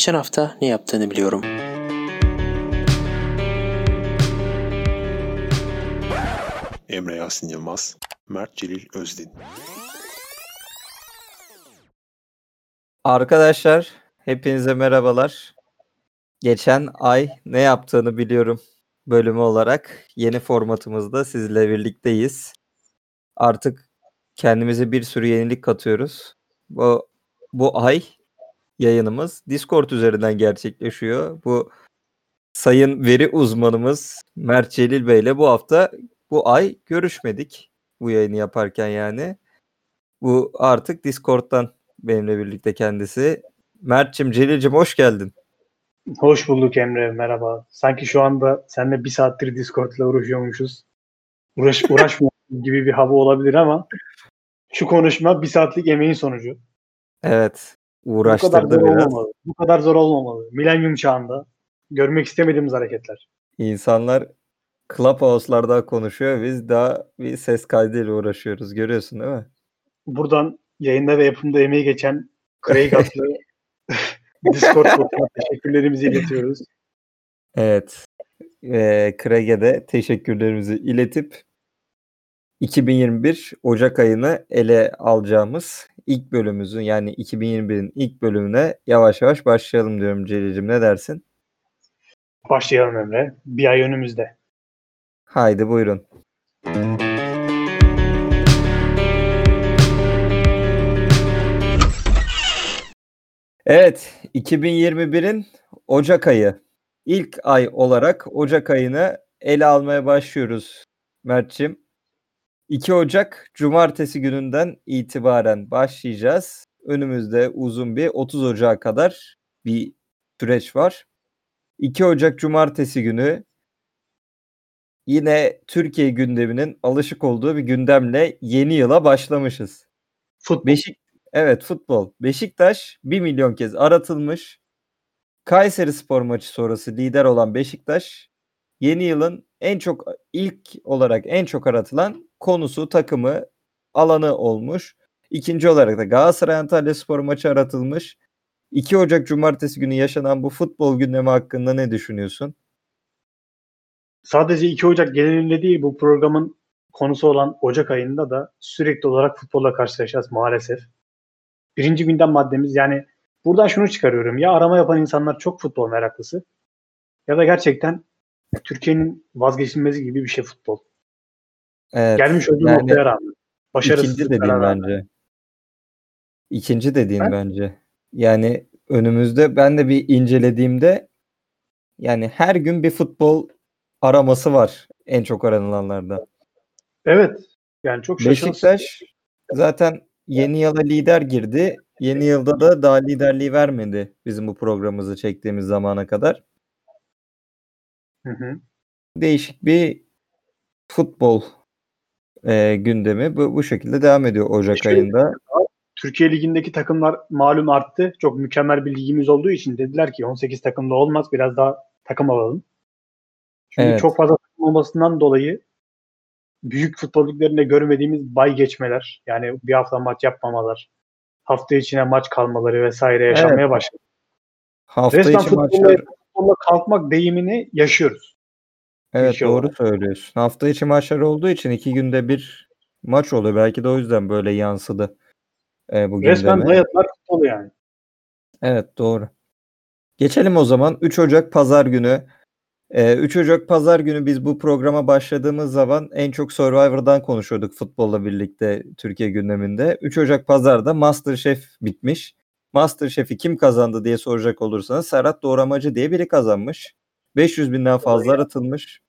Geçen hafta ne yaptığını biliyorum. Emre Yasin Yılmaz, Mert Celil Özdin. Arkadaşlar hepinize merhabalar. Geçen ay ne yaptığını biliyorum bölümü olarak yeni formatımızda sizle birlikteyiz. Artık kendimize bir sürü yenilik katıyoruz. Bu bu ay yayınımız Discord üzerinden gerçekleşiyor. Bu sayın veri uzmanımız Mert Celil Bey ile bu hafta bu ay görüşmedik. Bu yayını yaparken yani. Bu artık Discord'dan benimle birlikte kendisi. Mert'cim, Celil'cim hoş geldin. Hoş bulduk Emre, merhaba. Sanki şu anda seninle bir saattir Discord'la uğraşıyormuşuz. Uğraş, uğraşmıyor gibi bir hava olabilir ama şu konuşma bir saatlik emeğin sonucu. Evet, uğraştırdı zor biraz. olmamalı. Bu kadar zor olmamalı. Milenyum çağında görmek istemediğimiz hareketler. İnsanlar Clubhouse'larda konuşuyor. Biz daha bir ses kaydıyla uğraşıyoruz. Görüyorsun değil mi? Buradan yayında ve yapımda emeği geçen Craig adlı Discord botuna teşekkürlerimizi iletiyoruz. Evet. Ve Craig'e de teşekkürlerimizi iletip 2021 Ocak ayını ele alacağımız ilk bölümümüzün yani 2021'in ilk bölümüne yavaş yavaş başlayalım diyorum Celil'cim. Ne dersin? Başlayalım Emre. Bir ay önümüzde. Haydi buyurun. Evet, 2021'in Ocak ayı. İlk ay olarak Ocak ayını ele almaya başlıyoruz Mert'ciğim. 2 Ocak Cumartesi gününden itibaren başlayacağız. Önümüzde uzun bir 30 Ocak'a kadar bir süreç var. 2 Ocak Cumartesi günü yine Türkiye gündeminin alışık olduğu bir gündemle yeni yıla başlamışız. Futbol. Beşik evet futbol. Beşiktaş 1 milyon kez aratılmış. Kayseri Spor maçı sonrası lider olan Beşiktaş yeni yılın en çok ilk olarak en çok aratılan konusu, takımı, alanı olmuş. İkinci olarak da Galatasaray Antalya Spor maçı aratılmış. 2 Ocak Cumartesi günü yaşanan bu futbol gündemi hakkında ne düşünüyorsun? Sadece 2 Ocak genelinde değil bu programın konusu olan Ocak ayında da sürekli olarak futbolla karşılaşacağız maalesef. Birinci gündem maddemiz yani buradan şunu çıkarıyorum. Ya arama yapan insanlar çok futbol meraklısı ya da gerçekten Türkiye'nin vazgeçilmezi gibi bir şey futbol. Evet. Gelmiş olduğu yani noktaya rağmen. İkinci Başarısızlıklara dediğin rağmen. bence. İkinci dediğin Ben- bence. Yani önümüzde ben de bir incelediğimde yani her gün bir futbol araması var en çok aranılanlarda. Evet. Yani çok şaşırtıcı. Beşiktaş zaten yeni yıla lider girdi. Yeni yılda da daha liderliği vermedi bizim bu programımızı çektiğimiz zamana kadar. Hı hı. Değişik bir futbol e, gündemi bu, bu şekilde devam ediyor Ocak İşte- ayında. Türkiye Ligi'ndeki takımlar malum arttı. Çok mükemmel bir ligimiz olduğu için dediler ki 18 takımda olmaz biraz daha takım alalım. Çünkü Evet. çok fazla takım olmasından dolayı büyük futbol liglerinde görmediğimiz bay geçmeler yani bir hafta maç yapmamalar hafta içine maç kalmaları vesaire yaşanmaya Evet. başladı. Hafta Resmen içi futbolla, maçlar futbolla kalkmak deyimini yaşıyoruz. Evet şey doğru olarak. söylüyorsun. Hafta içi maçlar olduğu için iki günde bir maç oluyor. Belki de o yüzden böyle yansıdı e, bu Resmen gündeme. dayadılar futbolu yani. Evet doğru. Geçelim o zaman 3 Ocak Pazar günü. E, 3 Ocak Pazar günü biz bu programa başladığımız zaman en çok Survivor'dan konuşuyorduk futbolla birlikte Türkiye gündeminde. 3 Ocak Pazar'da MasterChef bitmiş. MasterChef'i kim kazandı diye soracak olursanız Serhat Doğramacı diye biri kazanmış. 500 binden fazla aratılmış.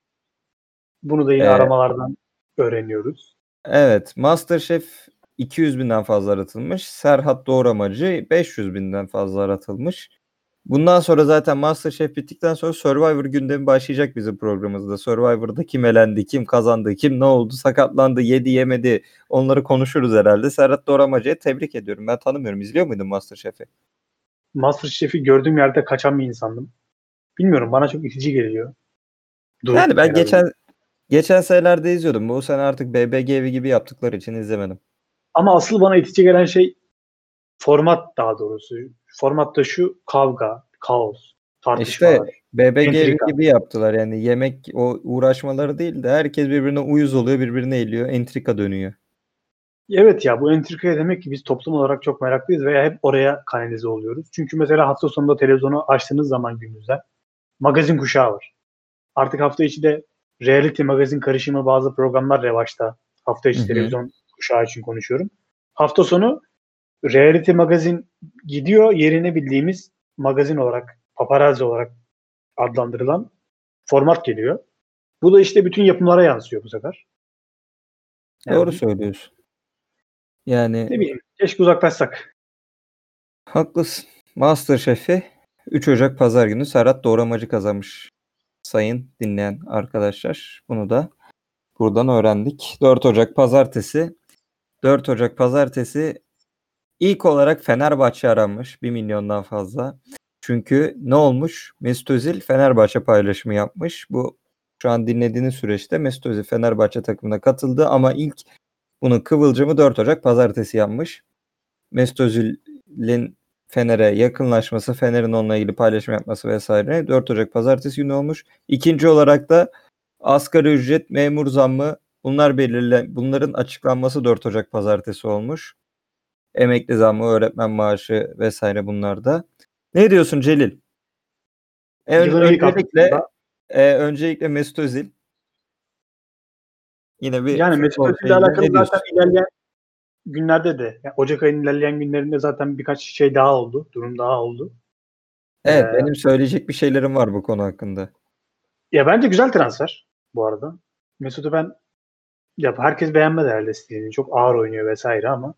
Bunu da yine Ee, aramalardan öğreniyoruz. Evet, MasterChef 200 binden fazla aratılmış. Serhat Doğramacı 500 binden fazla aratılmış. Bundan sonra zaten MasterChef bittikten sonra Survivor gündemi başlayacak bizim programımızda. Survivor'da kim elendi, kim kazandı, kim ne oldu, sakatlandı, yedi yemedi onları konuşuruz herhalde. Serhat Doğramacı'ya tebrik ediyorum. Ben tanımıyorum. İzliyor muydun MasterChef'i? Masterchef'i gördüğüm yerde kaçan bir insandım. Bilmiyorum bana çok itici geliyor. Dur, Yani ben herhalde. geçen geçen senelerde izliyordum. Bu sene artık BBG evi gibi yaptıkları için izlemedim. Ama asıl bana itici gelen şey format daha doğrusu. Formatta şu kavga, kaos, tartışmalar. İşte BBG Entrika. gibi yaptılar yani yemek o uğraşmaları değil de herkes birbirine uyuz oluyor birbirine eğiliyor entrika dönüyor. Evet ya bu entrikaya demek ki biz toplum olarak çok meraklıyız veya hep oraya kanalize oluyoruz. Çünkü mesela hafta sonunda televizyonu açtığınız zaman günümüzden magazin kuşağı var. Artık hafta içi de reality magazin karışımı bazı programlar revaçta. Hafta içi televizyon kuşağı için konuşuyorum. Hafta sonu reality magazin gidiyor yerine bildiğimiz magazin olarak, paparazzi olarak adlandırılan format geliyor. Bu da işte bütün yapımlara yansıyor bu sefer. Yani Doğru söylüyorsun. Yani Ne bileyim keşke uzaklaşsak. haklısın. Masterchef'i 3 Ocak Pazar günü Serhat Doğramacı kazanmış. Sayın dinleyen arkadaşlar. Bunu da buradan öğrendik. 4 Ocak Pazartesi 4 Ocak Pazartesi ilk olarak Fenerbahçe aranmış. 1 milyondan fazla. Çünkü ne olmuş? Mesut Özil Fenerbahçe paylaşımı yapmış. Bu şu an dinlediğiniz süreçte Mesut Özil Fenerbahçe takımına katıldı ama ilk bunun kıvılcımı 4 Ocak Pazartesi yapmış. Mesut Özil'in Fener'e yakınlaşması, Fener'in onunla ilgili paylaşım yapması vesaire 4 Ocak Pazartesi günü olmuş. İkinci olarak da asgari ücret, memur zammı bunlar belirle bunların açıklanması 4 Ocak Pazartesi olmuş. Emekli zammı, öğretmen maaşı vesaire bunlar da. Ne diyorsun Celil? İlk öncelikle e, öncelikle Mesut Özil. Yine bir Yani Mesut Özil'le alakalı zaten ilerleyen günlerde de yani Ocak ayının ilerleyen günlerinde zaten birkaç şey daha oldu. Durum daha oldu. Evet, Ee, benim söyleyecek bir şeylerim var bu konu hakkında. Ya bence güzel transfer bu arada. Mesut'u ben ya herkes beğenmedi herhalde stilini. Çok ağır oynuyor vesaire ama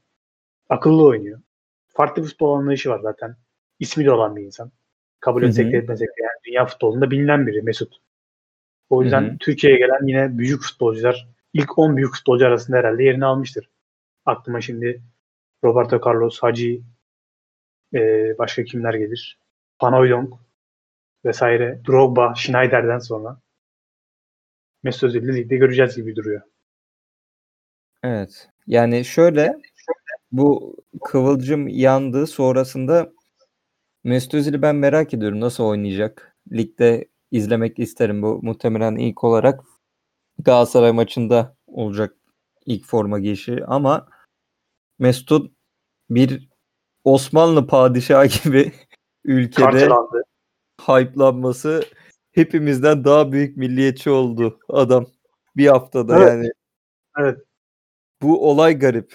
akıllı oynuyor. Farklı bir futbol anlayışı var zaten. İsmi de olan bir insan. Kabul etsek de etmesek de yani dünya futbolunda bilinen biri Mesut. O yüzden hı. Türkiye'ye gelen yine büyük futbolcular ilk 10 büyük futbolcu arasında herhalde yerini almıştır. Aklıma şimdi Roberto Carlos, Hacı, e, başka kimler gelir? Panoydong vesaire. Drogba, Schneider'den sonra Mesut Özil'i ligde göreceğiz gibi duruyor. Evet. Yani şöyle bu kıvılcım yandı sonrasında Mesut Özil'i ben merak ediyorum nasıl oynayacak. Ligde izlemek isterim bu muhtemelen ilk olarak Galatasaray maçında olacak ilk forma giyişi ama Mesut'un bir Osmanlı padişahı gibi ülkede hype'lanması hepimizden daha büyük milliyetçi oldu adam bir haftada Evet. yani. Evet. Bu olay garip.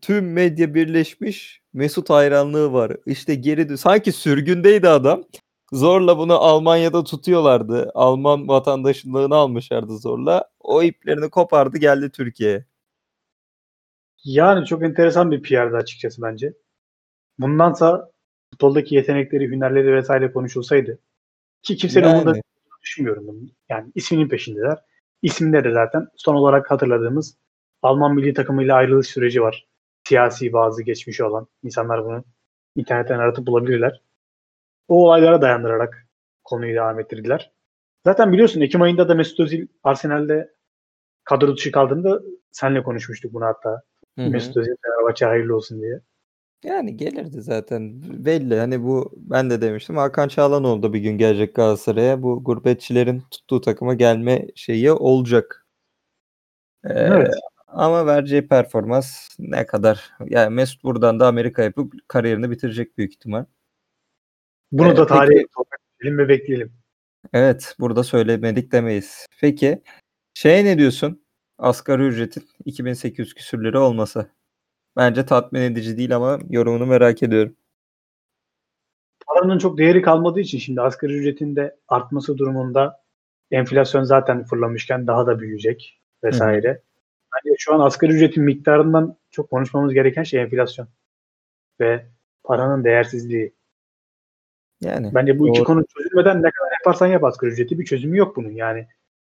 Tüm medya birleşmiş. Mesut hayranlığı var. İşte geri sanki sürgündeydi adam. Zorla bunu Almanya'da tutuyorlardı. Alman vatandaşlığını almışlardı zorla. O iplerini kopardı geldi Türkiye'ye. Yani çok enteresan bir PR'dı açıkçası bence. Bundansa futboldaki yetenekleri, hünerleri vesaire konuşulsaydı ki kimsenin Yani. umurunda düşünmüyorum bunu. Yani isminin peşindeler. İsminde de zaten son olarak hatırladığımız Alman milli takımıyla ayrılış süreci var. Siyasi bazı geçmişi olan. insanlar bunu internetten aratıp bulabilirler. O olaylara dayandırarak konuyu devam ettirdiler. Zaten biliyorsun Ekim ayında da Mesut Özil Arsenal'de kadro dışı kaldığında senle konuşmuştuk bunu hatta. Mesut Özil Fenerbahçe hayırlı olsun diye. Yani gelirdi zaten. Belli. Hani bu ben de demiştim. Hakan Çağlanoğlu da bir gün gelecek Galatasaray'a. Bu gurbetçilerin tuttuğu takıma gelme şeyi olacak. Ee, Evet. Ama vereceği performans ne kadar? Yani Mesut buradan da Amerika yapıp kariyerini bitirecek büyük ihtimal. Bunu Ee, da tarihe edelim ve bekleyelim. Evet, burada söylemedik demeyiz. Peki, şey ne diyorsun? Asgari ücretin 2800 küsür lira olması. Bence tatmin edici değil ama yorumunu merak ediyorum. Paranın çok değeri kalmadığı için şimdi asgari ücretin de artması durumunda enflasyon zaten fırlamışken daha da büyüyecek vesaire. Bence şu an asgari ücretin miktarından çok konuşmamız gereken şey enflasyon ve paranın değersizliği. Yani Bence bu iki Doğru. konu çözülmeden ne kadar yaparsan yap asgari ücreti bir çözümü yok bunun. Yani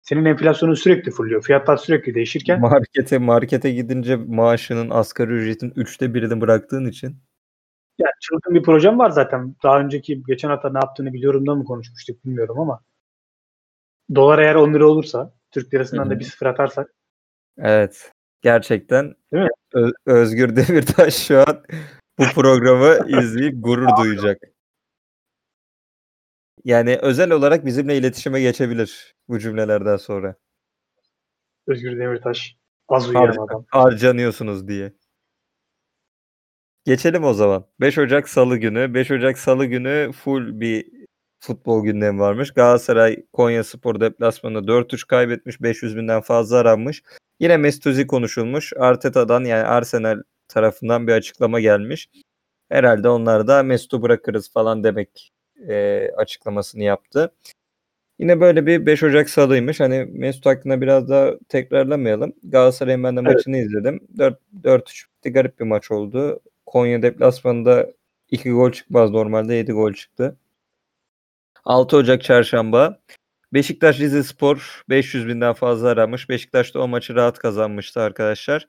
senin enflasyonun sürekli fırlıyor. Fiyatlar sürekli değişirken markete markete gidince maaşının asgari ücretin üçte birini bıraktığın için yani çılgın bir projem var zaten. Daha önceki geçen hafta ne yaptığını biliyorum da mı konuşmuştuk bilmiyorum ama dolar eğer 10 lira olursa Türk lirasından Hı da bir sıfır atarsak evet gerçekten Değil mi? Ö- Özgür Demirtaş şu an bu programı izleyip gurur duyacak. Yani özel olarak bizimle iletişime geçebilir bu cümlelerden sonra. Özgür Demirtaş az uyuyan Har- adam. harcanıyorsunuz diye. Geçelim o zaman. 5 Ocak Salı günü. 5 Ocak Salı günü full bir futbol gündemi varmış. Galatasaray Konya Spor deplasmanında 4-3 kaybetmiş. 500 binden fazla aranmış. Yine Mesut Özil konuşulmuş. Arteta'dan yani Arsenal tarafından bir açıklama gelmiş. Herhalde onlar da Mesut'u bırakırız falan demek e, açıklamasını yaptı. Yine böyle bir 5 Ocak salıymış. Hani Mesut hakkında biraz daha tekrarlamayalım. Galatasaray'ın ben de Evet. maçını izledim. 4 4-3 bitti. Garip bir maç oldu. Konya deplasmanında 2 gol çıkmaz normalde 7 gol çıktı. 6 Ocak çarşamba. Beşiktaş Rizespor 500 binden fazla aramış. Beşiktaş da o maçı rahat kazanmıştı arkadaşlar.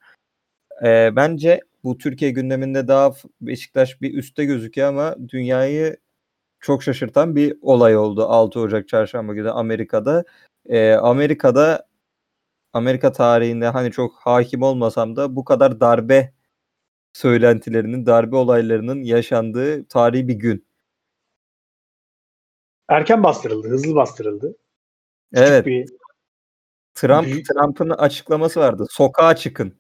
Ee, bence bu Türkiye gündeminde daha Beşiktaş bir üstte gözüküyor ama dünyayı çok şaşırtan bir olay oldu 6 Ocak çarşamba günü Amerika'da. Ee, Amerika'da Amerika tarihinde hani çok hakim olmasam da bu kadar darbe söylentilerinin, darbe olaylarının yaşandığı tarihi bir gün. Erken bastırıldı, hızlı bastırıldı. Küçük Evet. bir Trump Büyük- Trump'ın açıklaması vardı. Sokağa çıkın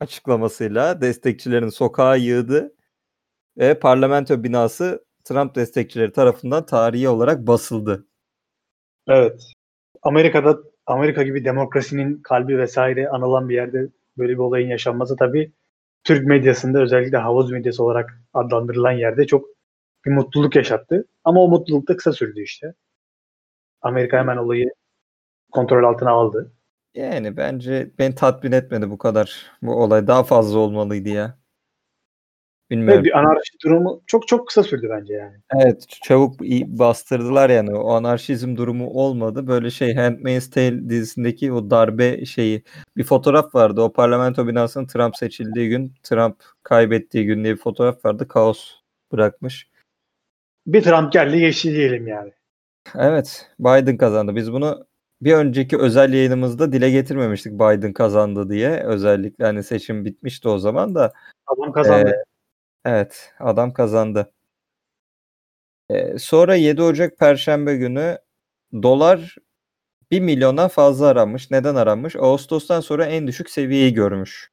açıklamasıyla destekçilerin sokağa yığdı ve parlamento binası Trump destekçileri tarafından tarihi olarak basıldı. Evet. Amerika'da Amerika gibi demokrasinin kalbi vesaire anılan bir yerde böyle bir olayın yaşanması tabii Türk medyasında özellikle havuz medyası olarak adlandırılan yerde çok bir mutluluk yaşattı. Ama o mutluluk da kısa sürdü işte. Amerika hemen olayı kontrol altına aldı. Yani bence beni tatmin etmedi bu kadar bu olay. Daha fazla olmalıydı ya. Bilmiyorum. bir anarşi durumu çok çok kısa sürdü bence yani. Evet çabuk bastırdılar yani o anarşizm durumu olmadı. Böyle şey Handmaid's Tale dizisindeki o darbe şeyi bir fotoğraf vardı. O parlamento binasının Trump seçildiği gün Trump kaybettiği gün diye bir fotoğraf vardı. Kaos bırakmış. Bir Trump geldi geçti diyelim yani. Evet Biden kazandı. Biz bunu bir önceki özel yayınımızda dile getirmemiştik Biden kazandı diye. Özellikle hani seçim bitmişti o zaman da. Adam kazandı. Ee, Evet, adam kazandı. Ee, sonra 7 Ocak Perşembe günü dolar 1 milyona fazla aranmış. Neden aranmış? Ağustos'tan sonra en düşük seviyeyi görmüş.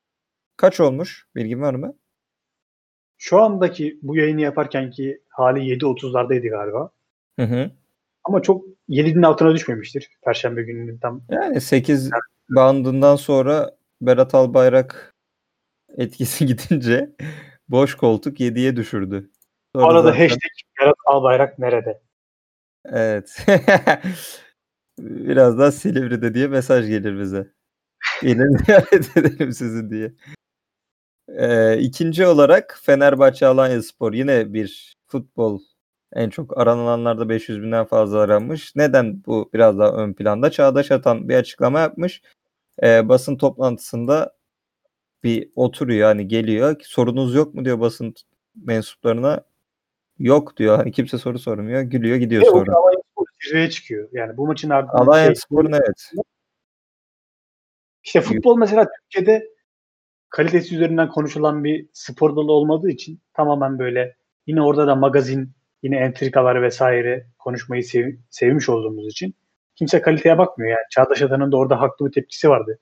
Kaç olmuş? Bilgin var mı? Şu andaki bu yayını yaparken ki hali 7.30'lardaydı galiba. Hı hı. Ama çok 7'nin altına düşmemiştir. Perşembe gününün tam. Yani 8 bandından sonra Berat Albayrak etkisi gidince boş koltuk 7'ye düşürdü. Bu Sonra arada zaten- hashtag Berat Albayrak nerede? Evet. Biraz daha Silivri'de diye mesaj gelir bize. Gelin ziyaret edelim sizi diye. Ee, ikinci olarak Fenerbahçe Alanya Spor yine bir futbol en çok aranılanlarda 500 binden fazla aranmış. Neden bu biraz daha ön planda? Çağdaş Atan bir açıklama yapmış. Ee, basın toplantısında bir oturuyor hani geliyor. Sorunuz yok mu diyor basın mensuplarına. Yok diyor. Hani kimse soru sormuyor. Gülüyor gidiyor Ve o sonra. Spor zirveye çıkıyor. Yani bu maçın ardından Alanya şey, Spor'un evet. işte futbol mesela Türkiye'de kalitesi üzerinden konuşulan bir spor dalı olmadığı için tamamen böyle yine orada da magazin, yine entrikalar vesaire konuşmayı sev- sevmiş olduğumuz için kimse kaliteye bakmıyor. Yani Çağdaş Adan'ın da orada haklı bir tepkisi vardı.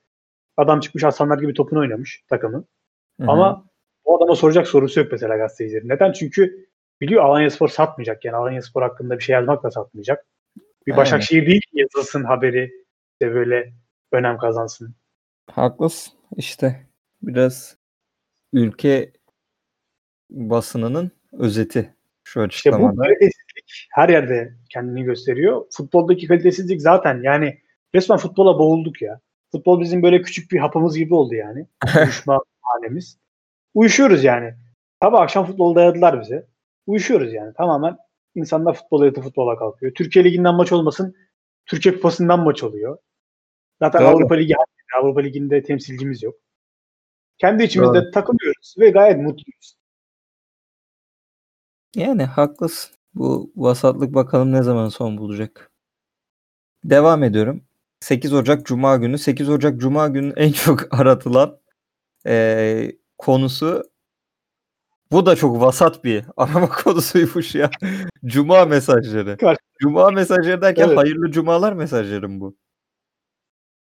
Adam çıkmış aslanlar gibi topunu oynamış takımın. Hı hı. Ama o adama soracak sorusu yok mesela gazetecilerin. Neden? Çünkü biliyor Alanya Spor satmayacak. Yani Alanya Spor hakkında bir şey yazmak da satmayacak. Bir Aynen. Başakşehir değil ki yazılsın haberi de böyle önem kazansın. Haklısın. İşte biraz ülke basınının özeti şu İşte bu açıklamada. kalitesizlik her yerde kendini gösteriyor. Futboldaki kalitesizlik zaten yani resmen futbola boğulduk ya. Futbol bizim böyle küçük bir hapımız gibi oldu yani. Uyuşma halimiz. Uyuşuyoruz yani. Sabah akşam futbol dayadılar bize. Uyuşuyoruz yani. Tamamen insanlar futbola yatıp futbola kalkıyor. Türkiye Ligi'nden maç olmasın. Türkiye Kupası'ndan maç oluyor. Zaten Doğru. Avrupa Ligi Avrupa Ligi'nde temsilcimiz yok. Kendi içimizde takılıyoruz ve gayet mutluyuz. Yani haklısın. Bu vasatlık bakalım ne zaman son bulacak. Devam ediyorum. 8 Ocak Cuma günü. 8 Ocak Cuma günü en çok aratılan eee, konusu Bu da çok vasat bir arama kodusuymuş ya. Cuma mesajları. Cuma mesajları derken Evet. hayırlı cumalar mesajları mı bu?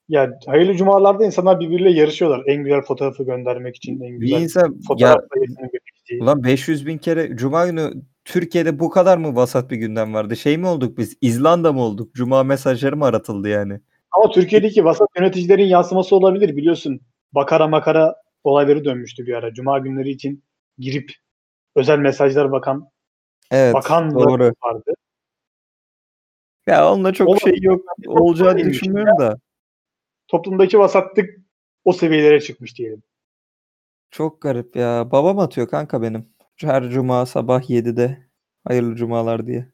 Ya hayırlı cumalarda insanlar birbiriyle yarışıyorlar. En güzel fotoğrafı göndermek için en Bir güzel insan ya fotoğrafla birleştiği. ulan 500 bin kere Cuma günü Türkiye'de bu kadar mı vasat bir gündem vardı? Şey mi olduk biz? İzlanda mı olduk? Cuma mesajları mı aratıldı yani? Ama Türkiye'deki vasat yöneticilerin yansıması olabilir biliyorsun. Bakara makara olayları dönmüştü bir ara. Cuma günleri için girip özel mesajlar bakan Evet bakan doğru. vardı. Ya onunla çok Olabilir. şey yok. Olacağını düşünmüyorum da. Toplumdaki vasatlık o seviyelere çıkmış diyelim. Çok garip ya. Babam atıyor kanka benim. Her cuma sabah 7'de. Hayırlı cumalar diye.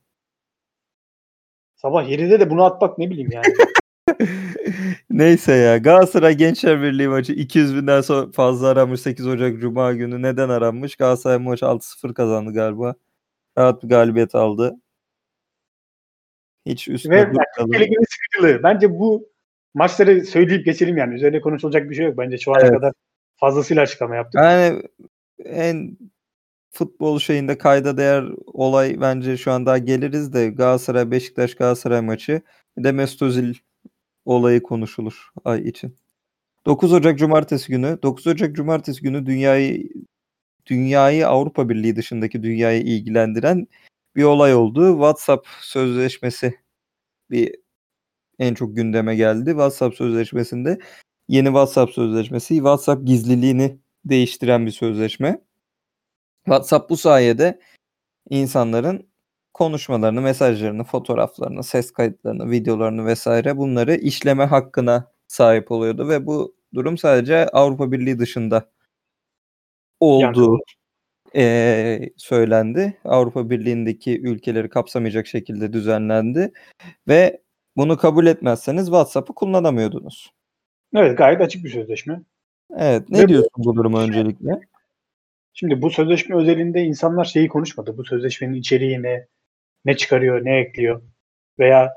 Sabah 7'de de bunu atmak ne bileyim yani. Neyse ya. Galatasaray Gençler Birliği maçı 200 binden sonra fazla aranmış 8 Ocak Cuma günü. Neden aranmış? Galatasaray maçı 6-0 kazandı galiba. Rahat bir galibiyet aldı. Hiç Ve üstüne. Türkiye Ligi'nin sıkıntılığı. Bence bu maçları söyleyip geçelim yani. Üzerine konuşulacak bir şey yok. Bence şu ana Evet. kadar fazlasıyla açıklama yaptık. Yani en futbol şeyinde kayda değer olay bence şu an daha geliriz de Galatasaray Beşiktaş Galatasaray maçı bir de Mesut Özil olayı konuşulur ay için. 9 Ocak Cumartesi günü 9 Ocak Cumartesi günü dünyayı dünyayı Avrupa Birliği dışındaki dünyayı ilgilendiren bir olay oldu. WhatsApp sözleşmesi bir en çok gündeme geldi. WhatsApp sözleşmesinde yeni WhatsApp sözleşmesi WhatsApp gizliliğini değiştiren bir sözleşme. WhatsApp bu sayede insanların konuşmalarını, mesajlarını, fotoğraflarını, ses kayıtlarını, videolarını vesaire bunları işleme hakkına sahip oluyordu ve bu durum sadece Avrupa Birliği dışında olduğu eee, söylendi. Avrupa Birliği'ndeki ülkeleri kapsamayacak şekilde düzenlendi ve bunu kabul etmezseniz WhatsApp'ı kullanamıyordunuz. Evet gayet açık bir sözleşme. Evet, ne Ve diyorsun bu duruma öncelikle? Şimdi bu sözleşme özelinde insanlar şeyi konuşmadı. Bu sözleşmenin içeriği ne? Ne çıkarıyor, ne ekliyor? Veya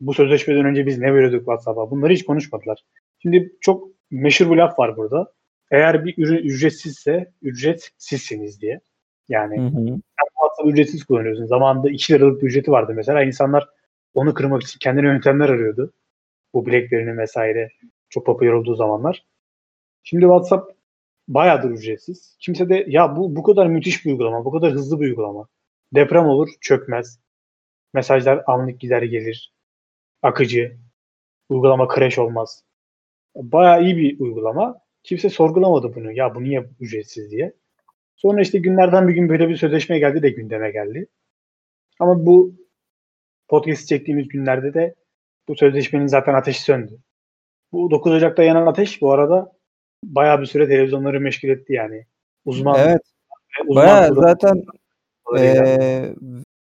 bu sözleşmeden önce biz ne veriyorduk WhatsApp'a? Bunları hiç konuşmadılar. Şimdi çok meşhur bir laf var burada. Eğer bir ürün ücretsizse ücret sizsiniz diye. Yani Hı hı. WhatsApp ücretsiz kullanıyorsun. Zamanında 2 liralık bir ücreti vardı mesela. İnsanlar onu kırmak için kendine yöntemler arıyordu. Bu BlackBerry'nin vesaire çok popüler olduğu zamanlar. Şimdi WhatsApp bayağıdır ücretsiz. Kimse de ya bu bu kadar müthiş bir uygulama, bu kadar hızlı bir uygulama. Deprem olur, çökmez. Mesajlar anlık gider gelir. Akıcı. Uygulama crash olmaz. Bayağı iyi bir uygulama. Kimse sorgulamadı bunu. Ya bu niye ücretsiz diye. Sonra işte günlerden bir gün böyle bir sözleşme geldi de gündeme geldi. Ama bu podcast çektiğimiz günlerde de bu sözleşmenin zaten ateşi söndü. Bu 9 Ocak'ta yanan ateş bu arada bayağı bir süre televizyonları meşgul etti yani. Uzman, Evet, uzman bayağı zaten kurullarıyla.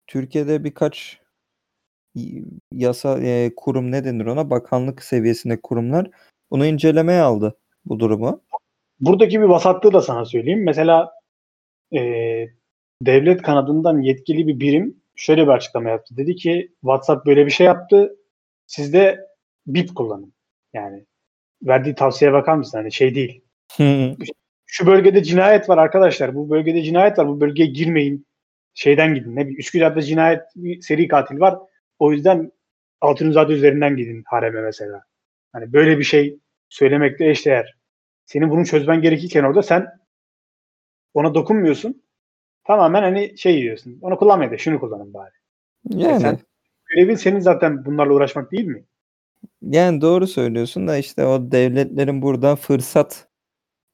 Türkiye'de birkaç yasa e, kurum ne denir ona bakanlık seviyesinde kurumlar bunu incelemeye aldı bu durumu. Buradaki bir vasatlığı da sana söyleyeyim. Mesela e, devlet kanadından yetkili bir birim şöyle bir açıklama yaptı. Dedi ki WhatsApp böyle bir şey yaptı. Siz de BIP kullanın. Yani verdiği tavsiyeye bakar mısın? Hani şey değil. Şu bölgede cinayet var arkadaşlar. Bu bölgede cinayet var. Bu bölgeye girmeyin. Şeyden gidin. Ne bileyim, Üsküdar'da cinayet seri katil var. O yüzden Altunizade üzerinden gidin hareme mesela. Hani böyle bir şey söylemekle eşdeğer. Senin bunu çözmen gerekirken orada sen ona dokunmuyorsun. Tamamen hani şey diyorsun. Onu kullanmayın da şunu kullanın bari. Yani sen- Görevin senin zaten bunlarla uğraşmak değil mi? yani doğru söylüyorsun da işte o devletlerin burada fırsat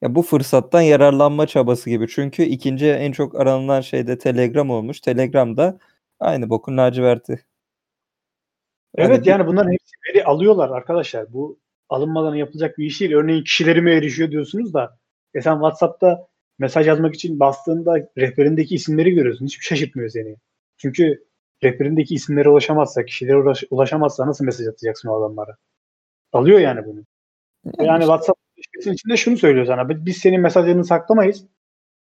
ya bu fırsattan yararlanma çabası gibi. Çünkü ikinci en çok aranılan şey de Telegram olmuş. Telegram'da aynı bokun laciverti. Evet bir- yani bunların hepsi veri alıyorlar arkadaşlar. Bu alınmadan yapılacak bir iş değil. Örneğin kişileri mi erişiyor diyorsunuz da e sen WhatsApp'ta mesaj yazmak için bastığında rehberindeki isimleri görüyorsun. Hiçbir şaşırtmıyor seni. Çünkü rehberindeki isimlere ulaşamazsa, kişilere ulaş- ulaşamazsa nasıl mesaj atacaksın o adamlara? Alıyor yani bunu. Yani WhatsApp ilişkisinin içinde şunu söylüyor sana. Biz senin mesajlarını saklamayız.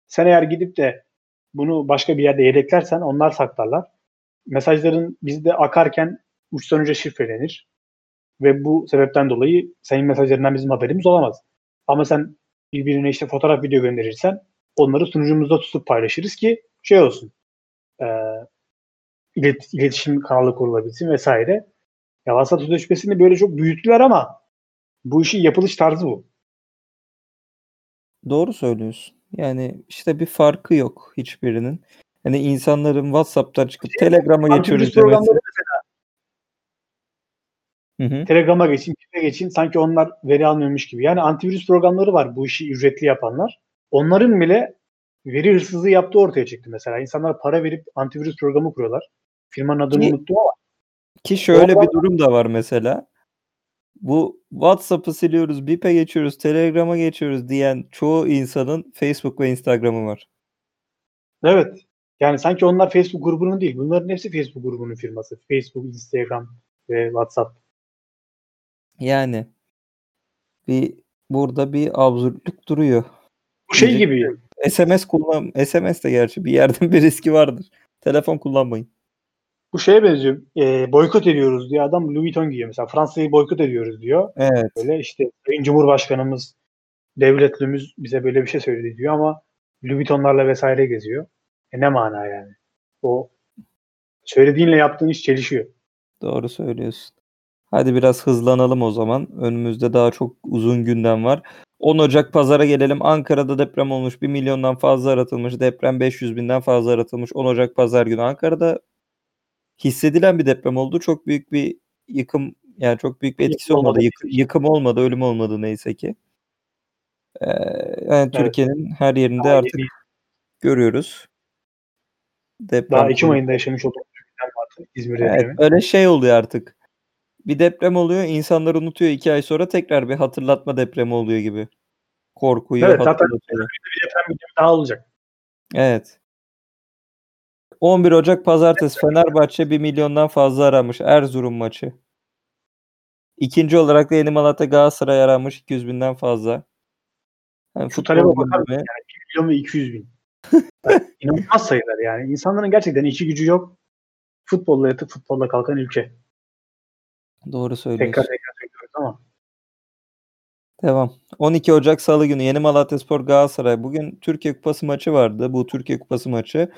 Sen eğer gidip de bunu başka bir yerde yedeklersen onlar saklarlar. Mesajların bizde akarken uçtan uca şifrelenir. Ve bu sebepten dolayı senin mesajlarından bizim haberimiz olamaz. Ama sen birbirine işte fotoğraf video gönderirsen onları sunucumuzda tutup paylaşırız ki şey olsun. E, ilet, iletişim kanalı kurulabilsin vesaire. Ya WhatsApp sözleşmesini böyle çok büyüttüler ama bu işin yapılış tarzı bu. Doğru söylüyorsun. Yani işte bir farkı yok hiçbirinin. Hani insanların WhatsApp'tan çıkıp Telegram'a geçiyoruz demesi. programları mesela Hı hı. Telegram'a geçin, Kip'e geçin sanki onlar veri almıyormuş gibi. Yani antivirüs programları var bu işi ücretli yapanlar. Onların bile veri hırsızlığı yaptığı ortaya çıktı mesela. İnsanlar para verip antivirüs programı kuruyorlar. Firmanın adını Ki- unuttum ama Ki şöyle Doğru. bir durum da var mesela. Bu WhatsApp'ı siliyoruz, Bip'e geçiyoruz, Telegram'a geçiyoruz diyen çoğu insanın Facebook ve Instagram'ı var. evet. Yani sanki onlar Facebook grubunun değil. Bunların hepsi Facebook grubunun firması. Facebook, Instagram ve WhatsApp. Yani bir burada bir absürtlük duruyor. Bu şey gibi. SMS kullan SMS de gerçi bir yerden bir riski vardır. Telefon kullanmayın. Bu şeye benziyor. E, boykot ediyoruz diye adam Louis Vuitton giyiyor mesela. Fransa'yı boykot ediyoruz diyor. Evet. Böyle işte Sayın Cumhurbaşkanımız devletlimiz bize böyle bir şey söyledi diyor ama Louis Vuitton'larla vesaire geziyor. E ne mana yani? O söylediğinle yaptığın iş çelişiyor. Doğru söylüyorsun. Hadi biraz hızlanalım o zaman. Önümüzde daha çok uzun gündem var. 10 Ocak pazara gelelim. Ankara'da deprem olmuş. 1 milyondan fazla aratılmış. Deprem 500 binden fazla aratılmış. 10 Ocak pazar günü Ankara'da hissedilen bir deprem oldu. Çok büyük bir yıkım yani çok büyük bir etkisi Yıkım olmadı. Yık- yıkım olmadı, ölüm olmadı neyse ki. Ee, yani Türkiye'nin her yerinde Daha artık yeni- görüyoruz. Deprem Daha Ekim ayında yaşamış olduğumuz. İzmir Evet, öyle şey oluyor artık. Bir deprem oluyor, insanlar unutuyor. iki ay sonra tekrar bir hatırlatma depremi oluyor gibi. Korkuyu Evet, zaten- hatırlatıyor. Bir deprem daha olacak. Evet. 11 Ocak Pazartesi Fenerbahçe 1 milyondan fazla aramış. Erzurum maçı. İkinci olarak da Yeni Malatya Galatasaray aramış 200 binden fazla. Yani Şu talebe bakar gündemi- Milyon ve 200 bin. Yani İnanılmaz sayılar yani. İnsanların gerçekten işi gücü yok. Futbolla yatıp futbolla kalkan ülke. Doğru söylüyorsun. Tekrar tekrar söylüyoruz ama. Devam. 12 Ocak Salı günü Yeni Malatyaspor Galatasaray. Bugün Türkiye Kupası maçı vardı. Bu Türkiye Kupası maçı.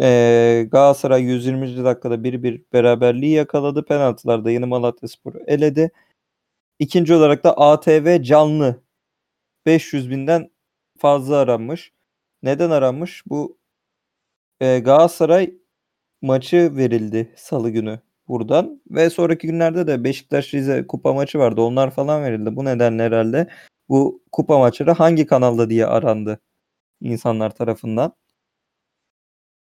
Ee, Galatasaray 120. dakikada 1-1 beraberliği yakaladı. Penaltılarda Yeni Malatyaspor'u eledi. İkinci olarak da ATV canlı 500 binden fazla aranmış. Neden aranmış? Bu e, Galatasaray maçı verildi Salı günü buradan ve sonraki günlerde de Beşiktaş Rize kupa maçı vardı. Onlar falan verildi. Bu nedenle herhalde bu kupa maçları hangi kanalda diye arandı insanlar tarafından.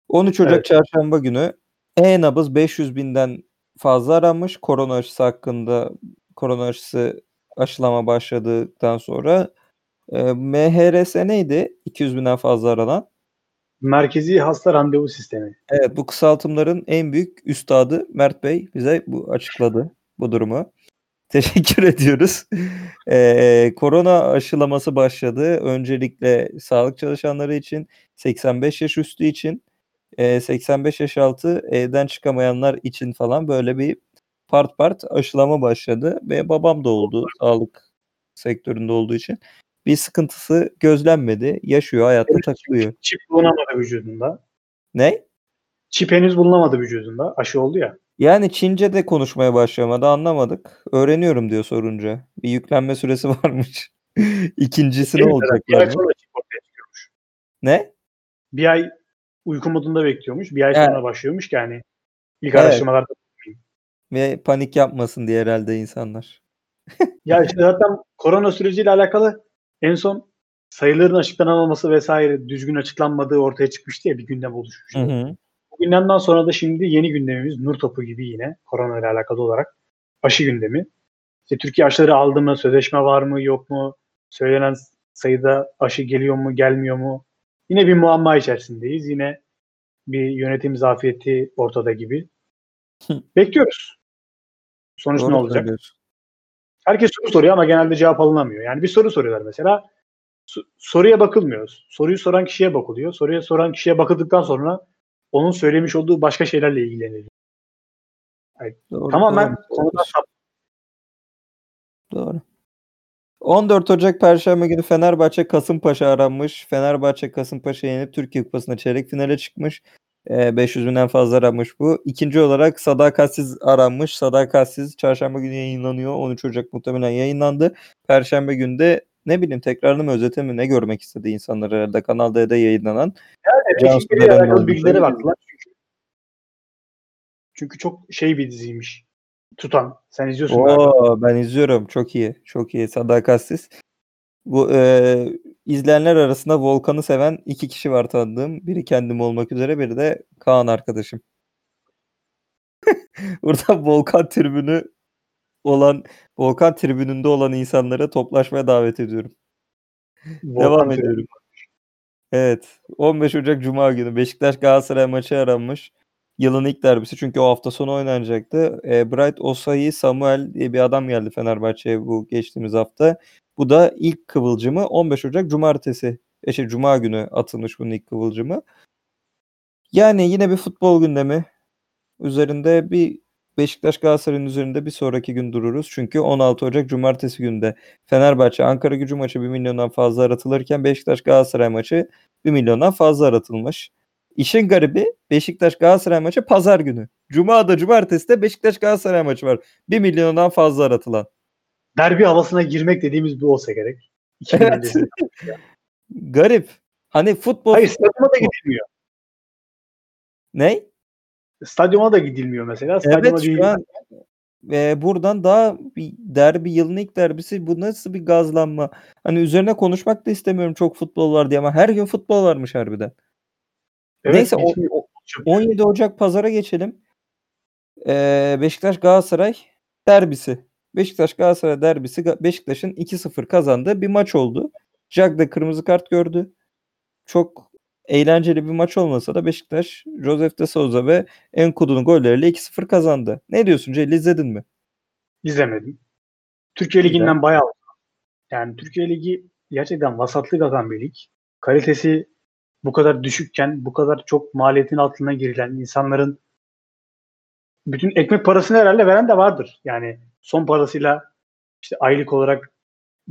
13 Ocak Evet. Çarşamba günü e-nabız 500 binden fazla aranmış. Korona aşısı hakkında korona aşısı aşılama başladıktan sonra e, MHRS neydi? 200 binden fazla aranan. Merkezi hasta randevu sistemi. Evet bu kısaltımların en büyük üstadı Mert Bey bize bu açıkladı bu durumu. Teşekkür ediyoruz. Ee, korona aşılaması başladı. Öncelikle sağlık çalışanları için, 85 yaş üstü için, e, 85 yaş altı evden çıkamayanlar için falan böyle bir part part aşılama başladı. Ve babam da oldu sağlık sektöründe olduğu için. Bir sıkıntısı gözlenmedi. Yaşıyor, hayatta takılıyor. Çip bulunamadı vücudunda. Ne? Çip henüz bulunamadı vücudunda. Aşı oldu ya. Yani Çince de konuşmaya başlamadı anlamadık. Öğreniyorum diyor sorunca. Bir yüklenme süresi varmış. İkincisi ne Bir ay sonra çip ortaya çıkıyormuş. Ne? Bir ay uyku modunda bekliyormuş. Bir ay Evet. sonra başlıyormuş ki yani. İlk Evet. araştırmalarda. Ve panik yapmasın diye herhalde insanlar. Ya işte zaten korona süreciyle alakalı en son sayıların açıklanamaması vesaire düzgün açıklanmadığı ortaya çıkmıştı ya bir gündem oluşmuştu. Hı hı. Bu gündemden sonra da şimdi yeni gündemimiz nur topu gibi yine korona ile alakalı olarak aşı gündemi. İşte Türkiye aşıları aldı mı, sözleşme var mı, yok mu, söylenen sayıda aşı geliyor mu, gelmiyor mu? Yine bir muamma içerisindeyiz. Yine bir yönetim zafiyeti ortada gibi. Bekliyoruz. Sonuç Doğru ne olacak? söylüyorsun. Herkes soru soruyor ama genelde cevap alınamıyor. Yani bir soru soruyorlar mesela. So- soruya bakılmıyor. Soruyu soran kişiye bakılıyor. Soruya soran kişiye bakıldıktan sonra onun söylemiş olduğu başka şeylerle ilgileniliyor. Doğru, Tamamen doğru, konudan Doğru. 14 Ocak Perşembe günü Fenerbahçe Kasımpaşa aranmış. Fenerbahçe Kasımpaşa yenip Türkiye Kupası'nda çeyrek finale çıkmış. Ee, 500 binden fazla aranmış bu. İkinci olarak Sadakatsiz aranmış. Sadakatsiz çarşamba günü yayınlanıyor. 13 Ocak muhtemelen yayınlandı. Perşembe günü de ne bileyim tekrarını mı özeti mi ne görmek istedi insanlar herhalde Kanal D'de yayınlanan. Evet, Cansu eşikleriyle Deren'in alakalı olduğu bilgilere baktılar. Çünkü, çünkü çok şey bir diziymiş. Tutan. Sen izliyorsun. Oo, ben izliyorum. Çok iyi. Çok iyi. Sadakatsiz. Bu e, izleyenler arasında Volkan'ı seven iki kişi var tanıdığım. Biri kendim olmak üzere biri de Kaan arkadaşım. Burada Volkan tribünü olan Volkan tribününde olan insanları toplaşmaya davet ediyorum. Volkan Devam Türk. ediyorum. Evet. 15 Ocak Cuma günü Beşiktaş Galatasaray maçı aranmış. Yılın ilk derbisi çünkü o hafta sonu oynanacaktı. E, Bright Osayi Samuel diye bir adam geldi Fenerbahçe'ye bu geçtiğimiz hafta. Bu da ilk kıvılcımı 15 Ocak Cumartesi. E, şey, Cuma günü atılmış bunun ilk kıvılcımı. Yani yine bir futbol gündemi üzerinde bir Beşiktaş Galatasaray'ın üzerinde bir sonraki gün dururuz. Çünkü 16 Ocak Cumartesi günde Fenerbahçe Ankara gücü maçı 1 milyondan fazla aratılırken Beşiktaş Galatasaray maçı 1 milyondan fazla aratılmış. İşin garibi Beşiktaş Galatasaray maçı pazar günü. Cuma'da cumartesi de Beşiktaş Galatasaray maçı var. 1 milyondan fazla aratılan. Derbi havasına girmek dediğimiz bu olsa gerek. 2000 Evet. Garip. Hani futbol Hayır stadyuma da gidilmiyor. ne? Stadyuma da gidilmiyor mesela. Stadyuma Evet şu an e, buradan daha bir derbi yılın ilk derbisi bu nasıl bir gazlanma? Hani üzerine konuşmak da istemiyorum çok futbol var diye ama her gün futbol varmış harbiden. Evet, Neyse o- o- 17 Ocak pazara geçelim. Ee, Beşiktaş Galatasaray derbisi. Beşiktaş Galatasaray derbisi Beşiktaş'ın 2-0 kazandığı bir maç oldu. Jack da kırmızı kart gördü. Çok eğlenceli bir maç olmasa da Beşiktaş Josef de Souza ve Enkudu'nun golleriyle 2-0 kazandı. Ne diyorsun Celil izledin mi? İzlemedim. Türkiye. Ligi'nden bayağı yani Türkiye Ligi gerçekten vasatlık atan bir lig. Kalitesi bu kadar düşükken, bu kadar çok maliyetin altına girilen insanların bütün ekmek parasını herhalde veren de vardır. Yani son parasıyla işte aylık olarak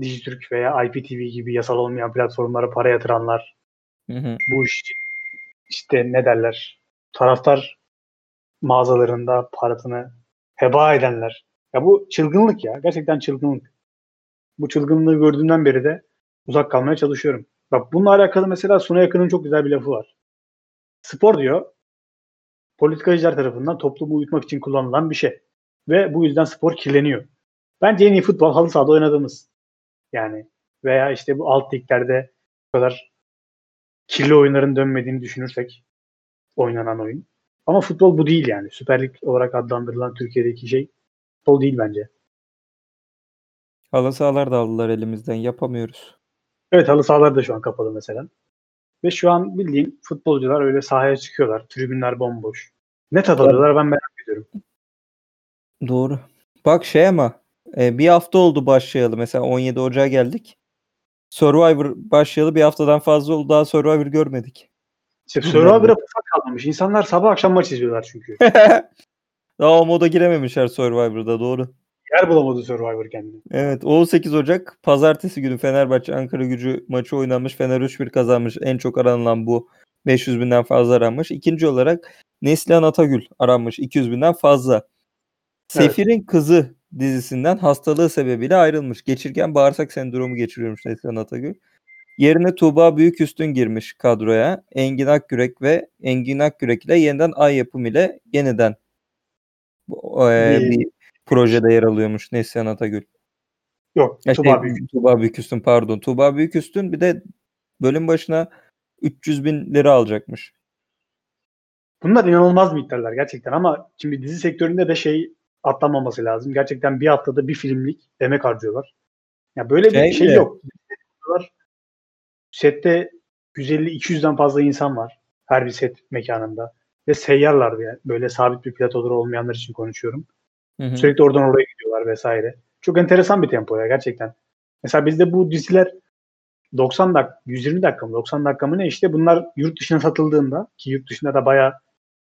Dijitürk veya IPTV gibi yasal olmayan platformlara para yatıranlar, Hı hı. bu iş işte ne derler taraftar mağazalarında parasını heba edenler. Ya bu çılgınlık ya. Gerçekten çılgınlık. Bu çılgınlığı gördüğümden beri de uzak kalmaya çalışıyorum. Bak bununla alakalı mesela Suna Yakın'ın çok güzel bir lafı var. Spor diyor politikacılar tarafından toplumu uyutmak için kullanılan bir şey. Ve bu yüzden spor kirleniyor. Bence en iyi futbol halı sahada oynadığımız. Yani veya işte bu alt liglerde bu kadar kirli oyunların dönmediğini düşünürsek oynanan oyun. Ama futbol bu değil yani. Süper Lig olarak adlandırılan Türkiye'deki şey futbol değil bence. Halı sahalar da aldılar elimizden yapamıyoruz. Evet halı sahalar da şu an kapalı mesela. Ve şu an bildiğin futbolcular öyle sahaya çıkıyorlar. Tribünler bomboş. Ne tat alıyorlar ben merak ediyorum. Doğru. Bak şey ama e, bir hafta oldu başlayalı. Mesela 17 Ocağı geldik. Survivor başlayalı bir haftadan fazla oldu. Daha Survivor görmedik. İşte Survivor'a fırsat kalmamış. İnsanlar sabah akşam maç izliyorlar çünkü. Daha o moda girememişler Survivor'da doğru. Yer bulamadı Survivor kendini. Evet 18 Ocak pazartesi günü Fenerbahçe Ankara gücü maçı oynanmış. Fener 3-1 kazanmış. En çok aranılan bu 500 binden fazla aranmış. İkinci olarak Neslihan Atagül aranmış 200 binden fazla. Evet. Sefir'in Kızı dizisinden hastalığı sebebiyle ayrılmış. Geçirgen bağırsak sendromu geçiriyormuş Neslihan Atagül. Yerine Tuğba Büyüküstün girmiş kadroya. Engin Akgürek ve Engin Akgürek ile yeniden Ay Yapım ile yeniden e, bir projede yer alıyormuş Neslihan Atagül. Yok. Ya Tuba şey, Büyük. Tuğba Büyüküstün pardon. Tuğba Büyüküstün bir de bölüm başına 300 bin lira alacakmış. Bunlar inanılmaz miktarlar gerçekten ama şimdi dizi sektöründe de şey atlanmaması lazım. Gerçekten bir haftada bir filmlik emek harcıyorlar. Ya böyle bir Şey şey bile- yok. Sette 150-200'den fazla insan var her bir set mekanında. Ve seyyarlardı yani. Böyle sabit bir platoları olmayanlar için konuşuyorum. Hı hı. Sürekli oradan oraya gidiyorlar vesaire. Çok enteresan bir tempo ya gerçekten. Mesela bizde bu diziler 90 dakika, 120 dakika mı 90 dakika mı ne işte bunlar yurt dışına satıldığında ki yurt dışında da bayağı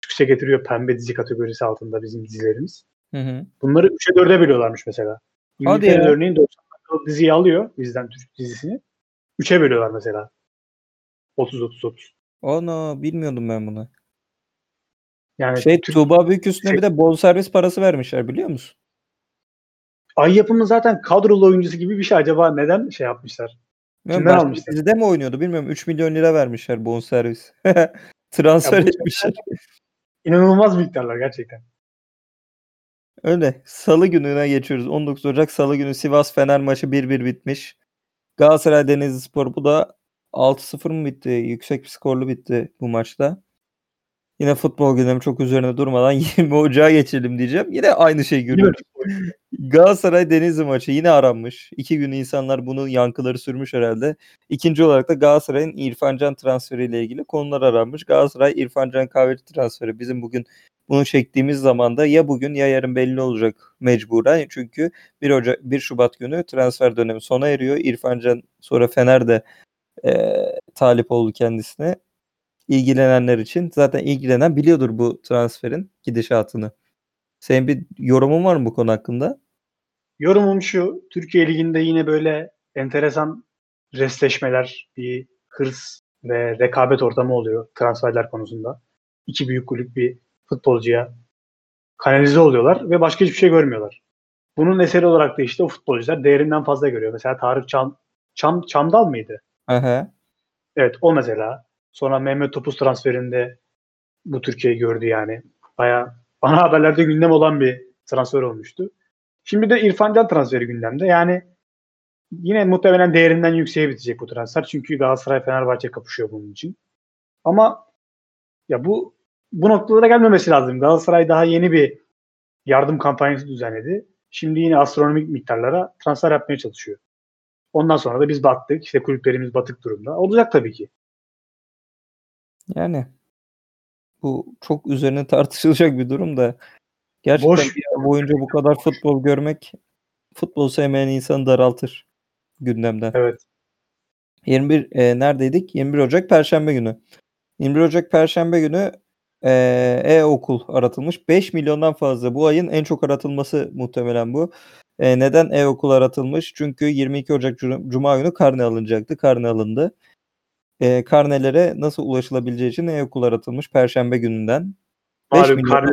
yükse getiriyor pembe dizi kategorisi altında bizim dizilerimiz. Hı hı. Bunları 3'e 4'e bölüyorlarmış mesela. Ya. örneğin 90 dakikalık diziyi alıyor bizden Türk dizisini. Üçe bölüyorlar mesela. 30-30-30. Onu bilmiyordum ben bunu. Yani Şey Türk Tuğba Büyüküstü'ne Şey- bir de bonservis parası vermişler biliyor musun? Ay yapımı zaten kadrolu oyuncusu gibi bir şey. Acaba neden şey yapmışlar? Kimden almışlar? dizide mi oynuyordu bilmiyorum. 3 milyon lira vermişler bonservis. Transfer Ya etmişler. İnanılmaz miktarlar gerçekten. Öyle. Salı gününe geçiyoruz. 19 Ocak Salı günü Sivas Fener maçı 1-1 bitmiş. Galatasaray Denizli Spor bu da 6-0 mı bitti? Yüksek bir skorlu bitti bu maçta. Yine futbol gündemi çok üzerine durmadan 20 Ocağı geçelim diyeceğim. Yine aynı şey görüyoruz. Galatasaray Denizli maçı yine aranmış. İki gün insanlar bunun yankıları sürmüş herhalde. İkinci olarak da Galatasaray'ın İrfan Can transferiyle ilgili konular aranmış. Galatasaray İrfan Can Kahveci transferi bizim bugün bunu çektiğimiz zaman da ya bugün ya yarın belli olacak mecburen. Çünkü 1 Ocak 1 Şubat günü transfer dönemi sona eriyor. İrfan Can sonra Fener de e, talip oldu kendisine. İlgilenenler için zaten ilgilenen biliyordur bu transferin gidişatını. Senin bir yorumun var mı bu konu hakkında? Yorumum şu. Türkiye Ligi'nde yine böyle enteresan restleşmeler, bir hırs ve rekabet ortamı oluyor transferler konusunda. İki büyük kulüp bir futbolcuya kanalize oluyorlar ve başka hiçbir şey görmüyorlar. Bunun eseri olarak da işte o futbolcular değerinden fazla görüyor. Mesela Tarık Çam, Çam Çamdal mıydı? Aha. Evet o mesela. Sonra Mehmet Topuz transferinde bu Türkiye'yi gördü yani. Baya ana haberlerde gündem olan bir transfer olmuştu. Şimdi de İrfan Can transferi gündemde. Yani yine muhtemelen değerinden yükseğe bitecek bu transfer. Çünkü Galatasaray Fenerbahçe kapışıyor bunun için. Ama ya bu bu noktalara gelmemesi lazım. Galatasaray daha yeni bir yardım kampanyası düzenledi. Şimdi yine astronomik miktarlara transfer yapmaya çalışıyor. Ondan sonra da biz battık. İşte kulüplerimiz batık durumda. Olacak tabii ki. Yani bu çok üzerine tartışılacak bir durum da gerçekten Boş. bir ay boyunca bu kadar futbol görmek futbol sevmeyen insanı daraltır gündemden. Evet. 21 e, neredeydik? 21 Ocak Perşembe günü. 21 Ocak Perşembe günü e, e-okul aratılmış. 5 milyondan fazla. Bu ayın en çok aratılması muhtemelen bu. E, neden e-okul aratılmış? Çünkü 22 Ocak Cum- Cuma günü karne alınacaktı. Karne alındı. E, karnelere nasıl ulaşılabileceği için e-okul aratılmış Perşembe gününden. 5 Malum milyon karne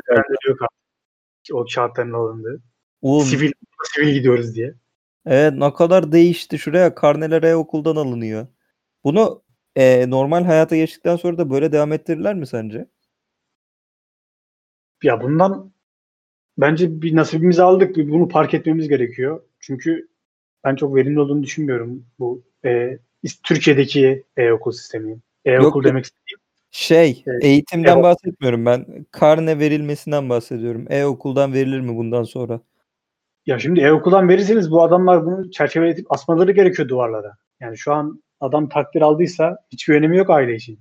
yok artık. O kağıtların alındığı. Oğlum, Sivil, sivil gidiyoruz diye. Evet ne kadar değişti. Şuraya karneler e-okuldan alınıyor. Bunu e, normal hayata geçtikten sonra da böyle devam ettirirler mi sence? Ya bundan bence bir nasibimizi aldık. Bunu fark etmemiz gerekiyor. Çünkü ben çok verimli olduğunu düşünmüyorum bu e, Türkiye'deki e-okul sistemi. E-okul Yok, demek istediğim. Şey, Evet. eğitimden Evet. bahsetmiyorum ben. Karne verilmesinden bahsediyorum. E-okuldan verilir mi bundan sonra? Ya şimdi e-okuldan verirseniz bu adamlar bunu çerçeveletip asmaları gerekiyor duvarlara. Yani şu an adam takdir aldıysa hiçbir önemi yok aile için.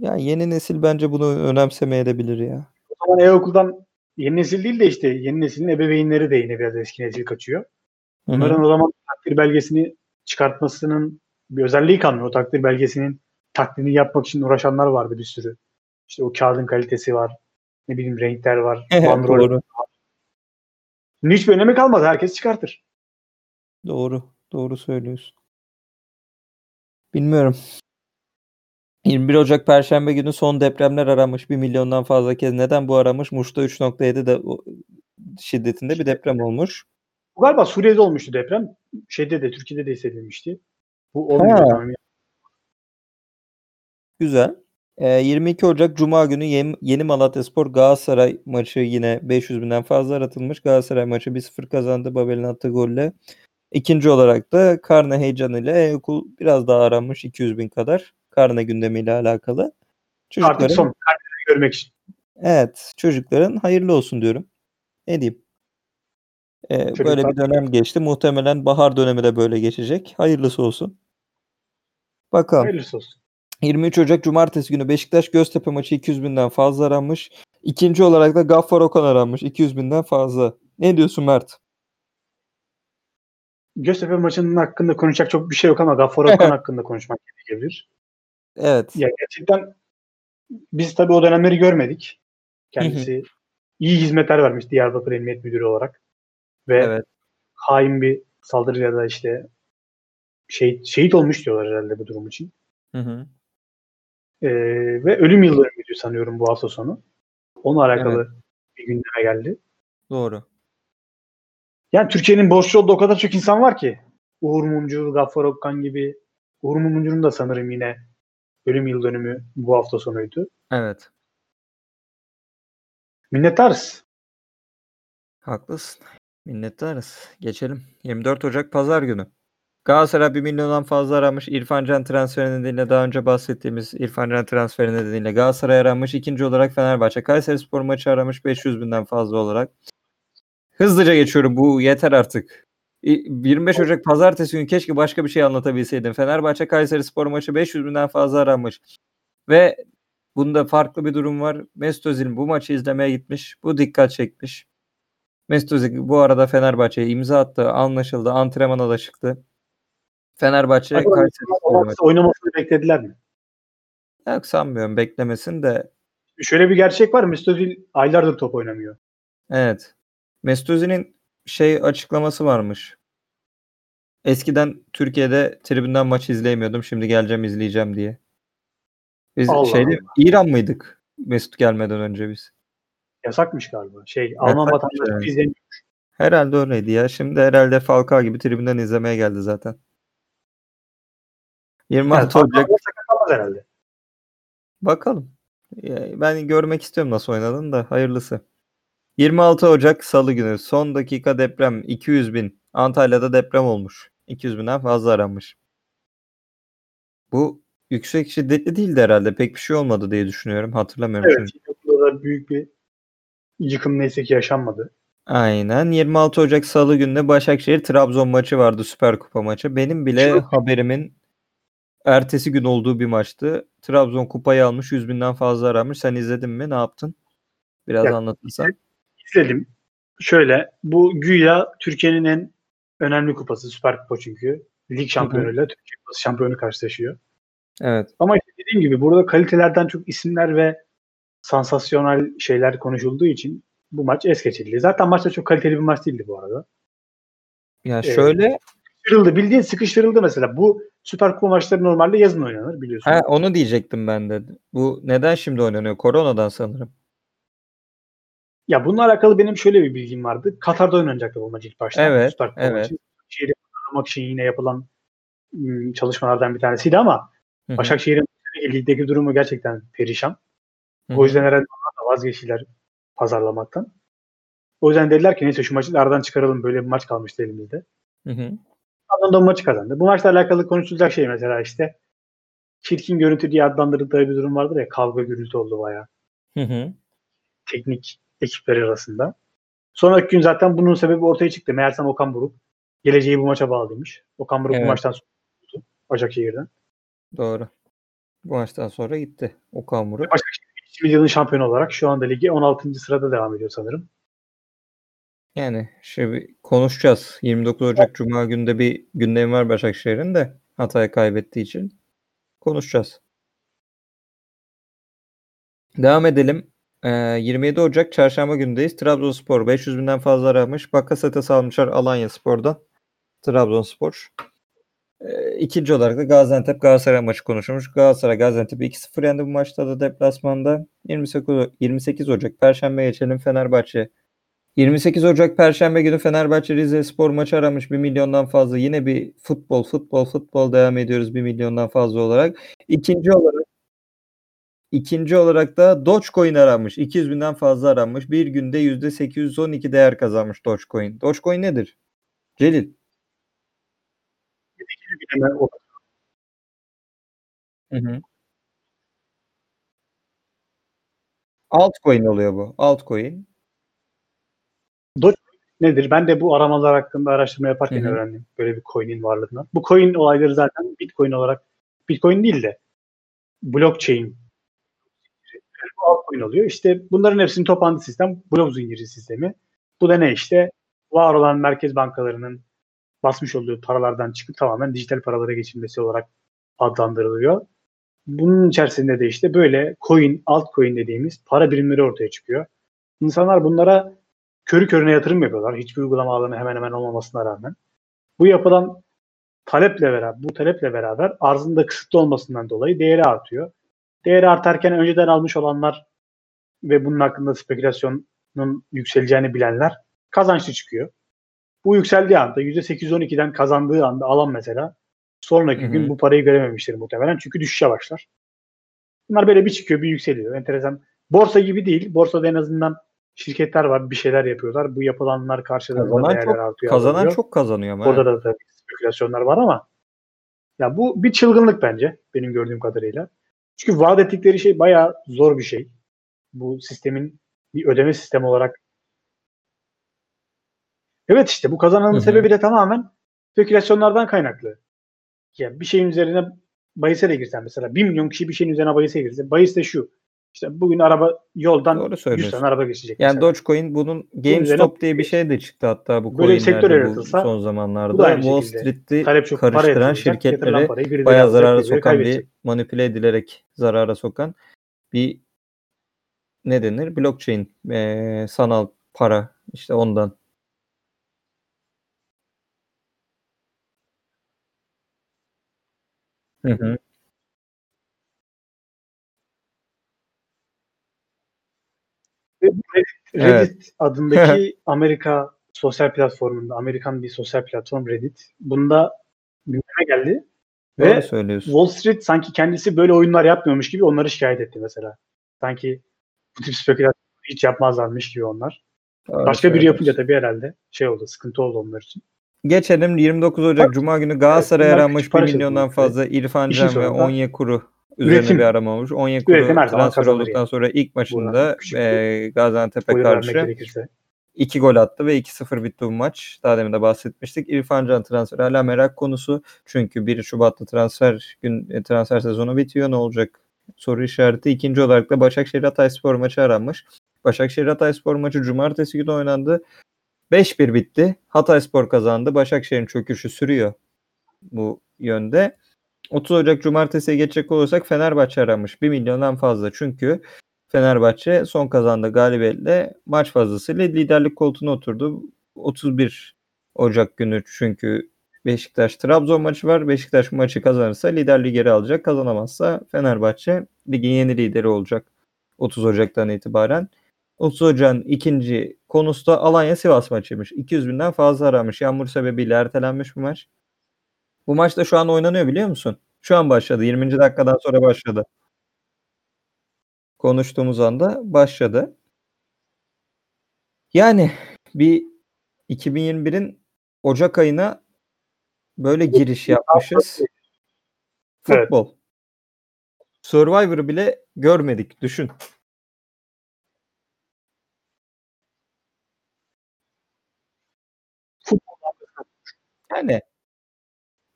Ya yeni nesil bence bunu önemsemeyebilir ya. O zaman e-okuldan yeni nesil değil de işte yeni neslin ebeveynleri de yine biraz eski nesil kaçıyor. Bunların o zaman takdir belgesini çıkartmasının bir özelliği kalmıyor. O takdir belgesinin taklidini yapmak için uğraşanlar vardı bir sürü. İşte o kağıdın kalitesi var. Ne bileyim renkler var. bandrol. Doğru. Şimdi hiçbir önemi kalmadı. Herkes çıkartır. Doğru. Doğru söylüyorsun. Bilmiyorum. 21 Ocak Perşembe günü son depremler aramış. 1 milyondan fazla kez. Neden bu aramış? Muş'ta 3.7 de şiddetinde bir deprem olmuş. Bu galiba Suriye'de olmuştu deprem. Şeyde de Türkiye'de de hissedilmişti. Bu olmuyor. Ha. Tamam. Güzel. Ee, 22 Ocak Cuma günü Yeni, Yeni Malatyaspor Galatasaray maçı yine 500 binden fazla aratılmış. Galatasaray maçı 1-0 kazandı Babel'in attığı golle. İkinci olarak da karne heyecanıyla okul biraz daha aranmış 200 bin kadar. Karne gündemiyle alakalı. Artık Çocukların, son. Görmek için. evet çocukların hayırlı olsun diyorum. Ne diyeyim? Ee, böyle bir dönem geçti. Muhtemelen bahar dönemi de böyle geçecek. Hayırlısı olsun. Bakalım. Hayırlısı olsun. 23 Ocak Cumartesi günü Beşiktaş Göztepe maçı 200 binden fazla aranmış. İkinci olarak da Gaffar Okan aranmış 200 binden fazla. Ne diyorsun Mert? Göztepe maçının hakkında konuşacak çok bir şey yok ama Gaffar Okan hakkında konuşmak gerekebilir. Evet. Ya gerçekten biz tabii o dönemleri görmedik. Kendisi iyi hizmetler vermiş Diyarbakır Emniyet Müdürü olarak. Ve Evet. hain bir saldırı ya da işte şehit, şehit olmuş diyorlar herhalde bu durum için. Hı hı. Ee, ve ölüm yıl dönümüydü sanıyorum bu hafta sonu. Onunla alakalı bir gündeme geldi. Doğru. Yani Türkiye'nin borçlu olduğu o kadar çok insan var ki. Uğur Mumcu, Gaffar Okkan gibi. Uğur Mumcu'nun da sanırım yine ölüm yıl dönümü bu hafta sonuydu. Evet. Minnettarız. Haklısın. Minnettarız. Geçelim. 24 Ocak Pazar günü. Galatasaray 1 milyondan fazla aramış. İrfan Can transferi nedeniyle daha önce bahsettiğimiz İrfan Can transferi nedeniyle Galatasaray aramış. İkinci olarak Fenerbahçe. Kayseri Spor maçı aramış 500 binden fazla olarak. Hızlıca geçiyorum. Bu yeter artık. İ- 25 Ocak Pazartesi günü keşke başka bir şey anlatabilseydim. Fenerbahçe Kayseri Spor maçı 500 binden fazla aranmış. Ve bunda farklı bir durum var. Mesut Özil bu maçı izlemeye gitmiş. Bu dikkat çekmiş. Mesut Özil bu arada Fenerbahçe'ye imza attı. Anlaşıldı. Antrenmana da çıktı. Fenerbahçe Kayseri oynamasını beklediler mi? Yok sanmıyorum beklemesin de. Şöyle bir gerçek var. Mesut Özil aylardır top oynamıyor. Evet. Mesut Özil'in şey açıklaması varmış. Eskiden Türkiye'de tribünden maç izleyemiyordum. Şimdi geleceğim izleyeceğim diye. Biz Allah şeyde İran mıydık? Mesut gelmeden önce biz. Yasakmış galiba. Şey Alman vatandaşı yani. izlemiyor. Herhalde öyleydi ya. Şimdi herhalde Falcao gibi tribünden izlemeye geldi zaten. 26 Yani, Ocak sakatlanmaz herhalde. bakalım. Ben görmek istiyorum nasıl oynadığını da hayırlısı. 26 Ocak Salı günü son dakika deprem 200 bin. Antalya'da deprem olmuş. 200 binden fazla aranmış. Bu yüksek şiddetli değildi herhalde. Pek bir şey olmadı diye düşünüyorum. Hatırlamıyorum Evet. da büyük bir yıkım neyse ki yaşanmadı. Aynen. 26 Ocak Salı günü Başakşehir Trabzon maçı vardı. Süper Kupa maçı. Benim bile Çok- haberimin ertesi gün olduğu bir maçtı. Trabzon kupayı almış. 100 binden fazla aramış. Sen izledin mi? Ne yaptın? Biraz Ya, anlatırsan. İzledim. Şöyle bu güya Türkiye'nin en önemli kupası Süper Kupa çünkü. Lig şampiyonuyla Türkiye Kupası şampiyonu karşılaşıyor. Evet. Ama işte dediğim gibi burada kalitelerden çok isimler ve sansasyonel şeyler konuşulduğu için bu maç es geçildi. Zaten maç da çok kaliteli bir maç değildi bu arada. Ya Evet. şöyle Sıkıştırıldı. Bildiğin sıkıştırıldı mesela. Bu Süper Kupa maçları normalde yazın oynanır biliyorsun. ha, onu diyecektim ben de. Bu neden şimdi oynanıyor? Koronadan sanırım. Ya bununla alakalı benim şöyle bir bilgim vardı. Katar'da oynanacaktı bu maç ilk başta. Evet, Süper Kupa evet. maçı. Şehri kazanmak için yine yapılan çalışmalardan bir tanesiydi ama Hı hı. Başakşehir'in ligdeki durumu gerçekten perişan. Hı O yüzden herhalde onlar da vazgeçtiler pazarlamaktan. O yüzden dediler ki neyse şu maçı aradan çıkaralım. Böyle bir maç kalmıştı elimizde. Hı hı. Trabzon da maçı kazandı. Bu maçla alakalı konuşulacak şey mesela işte çirkin görüntü diye adlandırdıkları bir durum vardır ya kavga gürültü oldu bayağı Hı hı. teknik ekipler arasında. Sonraki gün zaten bunun sebebi ortaya çıktı. Meğersem Okan Buruk geleceği bu maça bağlıymış. Okan Buruk Evet. bu maçtan sonra oldu Başakşehir'den. Doğru. Bu maçtan sonra gitti. Okan Buruk. Başakşehir yılın şampiyonu olarak şu anda ligi 16. sırada devam ediyor sanırım. Yani şimdi konuşacağız. 29 Ocak Cuma günde bir gündemi var Başakşehir'in de Hatay kaybettiği için. Konuşacağız. Devam edelim. Ee, 27 Ocak Çarşamba gündeyiz. Trabzonspor 500 binden fazla aramış. Bakaset'e salmışlar Alanya Spor'dan. Trabzonspor. Ee, ikinci olarak da Gaziantep Galatasaray maçı konuşulmuş. Galatasaray Gaziantep 2-0 yendi bu maçta da deplasmanda. 28, 28 Ocak Perşembe geçelim Fenerbahçe 28 Ocak Perşembe günü Fenerbahçe Rize Spor maçı aramış 1 milyondan fazla. Yine bir futbol, futbol, futbol devam ediyoruz 1 milyondan fazla olarak. İkinci olarak ikinci olarak da Dogecoin aranmış. 200 binden fazla aranmış. Bir günde %812 değer kazanmış Dogecoin. Dogecoin nedir? Celil. Hı hı. Altcoin oluyor bu. Altcoin. Nedir? Ben de bu aramalar hakkında araştırma yaparken Hı hı. öğrendim böyle bir coin'in varlığını. Bu coin olayları zaten Bitcoin olarak Bitcoin değil de blockchain altcoin oluyor. İşte bunların hepsinin toplandığı sistem blok zinciri sistemi. Bu da ne işte? Var olan merkez bankalarının basmış olduğu paralardan çıkıp tamamen dijital paralara geçilmesi olarak adlandırılıyor. Bunun içerisinde de işte böyle coin, altcoin dediğimiz para birimleri ortaya çıkıyor. İnsanlar bunlara körü körüne yatırım yapıyorlar. Hiçbir uygulama alanı hemen hemen olmamasına rağmen. Bu yapılan taleple beraber, bu taleple beraber arzın da kısıtlı olmasından dolayı değeri artıyor. Değeri artarken önceden almış olanlar ve bunun hakkında spekülasyonun yükseleceğini bilenler kazançlı çıkıyor. Bu yükseldiği anda %812'den kazandığı anda alan mesela sonraki Hı hı. gün bu parayı görememiştir muhtemelen çünkü düşüşe başlar. Bunlar böyle bir çıkıyor bir yükseliyor. Enteresan. Borsa gibi değil. Borsada en azından şirketler var bir şeyler yapıyorlar. Bu yapılanlar karşılığında Kazanan değerler çok, artıyor. kazanan azalıyor. çok kazanıyor ama. Orada da tabii spekülasyonlar var ama ya bu bir çılgınlık bence benim gördüğüm kadarıyla. Çünkü vaat ettikleri şey bayağı zor bir şey. Bu sistemin bir ödeme sistemi olarak. Evet işte bu kazananın sebebi de tamamen spekülasyonlardan kaynaklı. Yani bir şeyin üzerine bahise de girsen mesela 1 milyon kişi bir şeyin üzerine bahise girse bahis de şu. İşte bugün araba yoldan Doğru 100 söylüyorsun. tane araba geçecek. Yani mesela. Dogecoin bunun GameStop diye bir şey de çıktı hatta bu Böyle sektör yaratılsa, son zamanlarda. Wall para karıştıran parayı birileri bayağı zarara sokan bir manipüle edilerek zarara sokan bir ne denir? Blockchain eee, sanal para işte ondan. Hı hı. Ve bu Reddit, Evet. Adındaki Amerika sosyal platformunda, Amerikan bir sosyal platform Reddit. Bunda gündeme geldi. Doğru Ve söylüyorsun. Wall Street sanki kendisi böyle oyunlar yapmıyormuş gibi onları şikayet etti mesela. Sanki bu tip spekülasyon hiç yapmazlarmış gibi onlar. Doğru Başka biri yapınca tabii herhalde şey oldu, sıkıntı oldu onlar için. Geçelim 29 Ocak Bak, Cuma günü Galatasaray'a bunlar aranmış küçük 1 para milyondan fazla İrfan İşin Can ve Onyekuru üzerine üretim. bir arama olmuş. Onyekuru transfer olduktan yani. sonra ilk maçında eee, Gaziantep'e karşı. 2 gol attı ve 2-0 bitti bu maç. Daha demin de bahsetmiştik. İrfan Can transferi hala merak konusu. Çünkü 1 Şubat'ta transfer gün e, transfer sezonu bitiyor. Ne olacak? Soru işareti. İkinci olarak da Başakşehir Hatayspor maçı aranmış. Başakşehir Hatayspor maçı cumartesi günü oynandı. 5-1 bitti. Hatayspor kazandı. Başakşehir'in çöküşü sürüyor bu yönde. 30 Ocak cumartesiye geçecek olursak Fenerbahçe aranmış. 1 milyondan fazla. Çünkü Fenerbahçe son kazandığı galibiyetle maç fazlasıyla liderlik koltuğuna oturdu. 31 Ocak günü çünkü Beşiktaş Trabzon maçı var. Beşiktaş maçı kazanırsa liderliği geri alacak. Kazanamazsa Fenerbahçe ligin yeni lideri olacak 30 Ocak'tan itibaren. 30 Ocak'ın ikinci konusu da Alanya Sivas maçıymış. 200 binden fazla aramış. Yağmur sebebiyle ertelenmiş bu maç. Bu maç da şu an oynanıyor biliyor musun? Şu an başladı. 20. dakikadan sonra başladı. Konuştuğumuz anda başladı. Yani bir 2021'in Ocak ayına böyle giriş yapmışız. Evet. Futbol. Survivor'ı bile görmedik. Düşün. Yani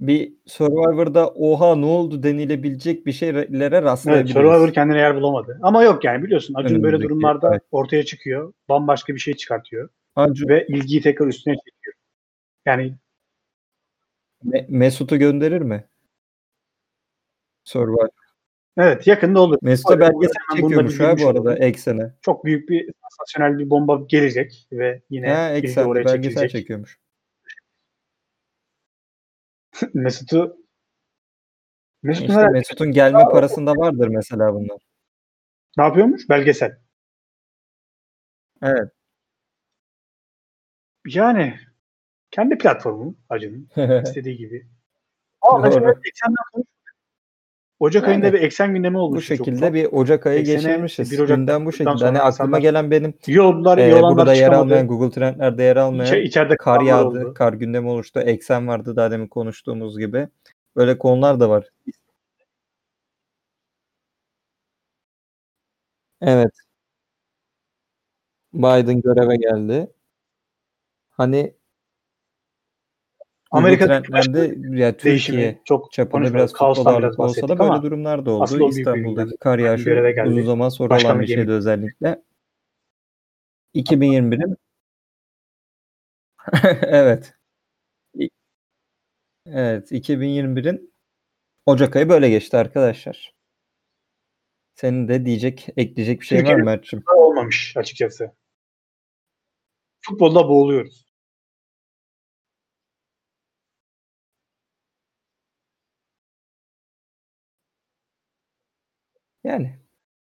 bir Survivor'da oha ne oldu denilebilecek bir şeylere Evet, rastlayabiliriz. Survivor kendine yer bulamadı. Ama yok yani biliyorsun Acun böyle Önümüzdeki- durumlarda evet. ortaya çıkıyor. Bambaşka bir şey çıkartıyor. Acun- Ve ilgiyi tekrar üstüne çekiyor. Yani Me- Mesut'u gönderir mi? Survivor. evet yakında olur. Mesut'a belgesel çekiyormuş ha bu arada. Eksen'e. Çok büyük bir sansasyonel bir bomba gelecek ve yine Ha, Eksen oraya belgesel çekilecek. çekiyormuş. Mesut'u Mesut İşte Mesut'un gelme parasında vardır mesela bunlar. ne yapıyormuş? Belgesel. Evet. Yani kendi platformu Acun'un istediği gibi. Ama mesela eksenden konuştuk. Ocak Yani ayında bir eksen gündemi oldu. bu şekilde bir Ocak ayı Eksene geçirmişiz. 1 Ocak Gündem bu şekilde. Hani aklıma gelen benim iyi e, burada yer almayan Google Trendler'de yer almayan İçe- içeride kar yağdı, oldu. kar gündemi oluştu, eksen vardı daha demin konuştuğumuz gibi. Böyle konular da var. Evet. Biden göreve geldi. Hani Google Amerika'daki trendlerde ya değişimi Türkiye çok çapında biraz futbol biraz olsa da böyle durumlar da oldu. İstanbul'daki kar Biden yağışı uzun zaman sonra olan Başkanlık bir şeydi özellikle. 2021'in evet. Evet, 2021'in Ocak ayı böyle geçti arkadaşlar. Senin de diyecek, ekleyecek bir şey var Türkiye'nin mı Mert'cim? olmamış açıkçası. Futbolda boğuluyoruz. Yani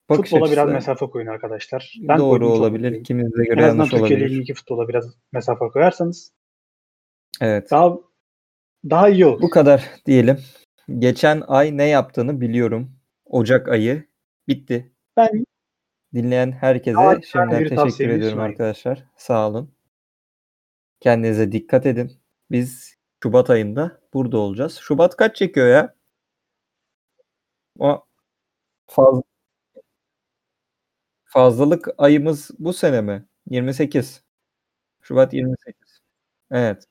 bakış Futbola biraz açısı mesafe koyun arkadaşlar. doğru koydum, çok olabilir. İkimize En göre azından yanlış Türkiye olabilir. Ligi'ndeki futbola biraz mesafe koyarsanız Evet. daha daha iyi olur. Bu kadar diyelim. Geçen ay ne yaptığını biliyorum. Ocak ayı bitti. Ben Dinleyen herkese Daha şimdiden teşekkür ediyorum sunayım. arkadaşlar. Sağ olun. Kendinize dikkat edin. Biz Şubat ayında burada olacağız. Şubat kaç çekiyor ya? O faz... fazlalık ayımız bu sene mi? 28. Şubat 28. Evet.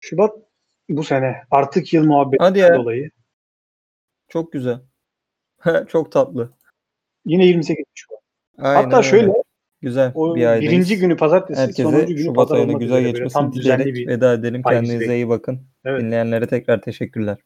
Şubat bu sene artık yıl muhabbeti Hadi ya. dolayı Çok güzel. Çok tatlı. yine 28 Şubat. Aynen Hatta öyle. şöyle Güzel o bir aydayız. birinci günü pazartesi, sonuncu Herkese günü Şubat pazar olmak güzel üzere böyle geçmesini tam düzenli dileyerek bir veda edelim. Kendinize iyi bakın. Evet. Dinleyenlere tekrar teşekkürler.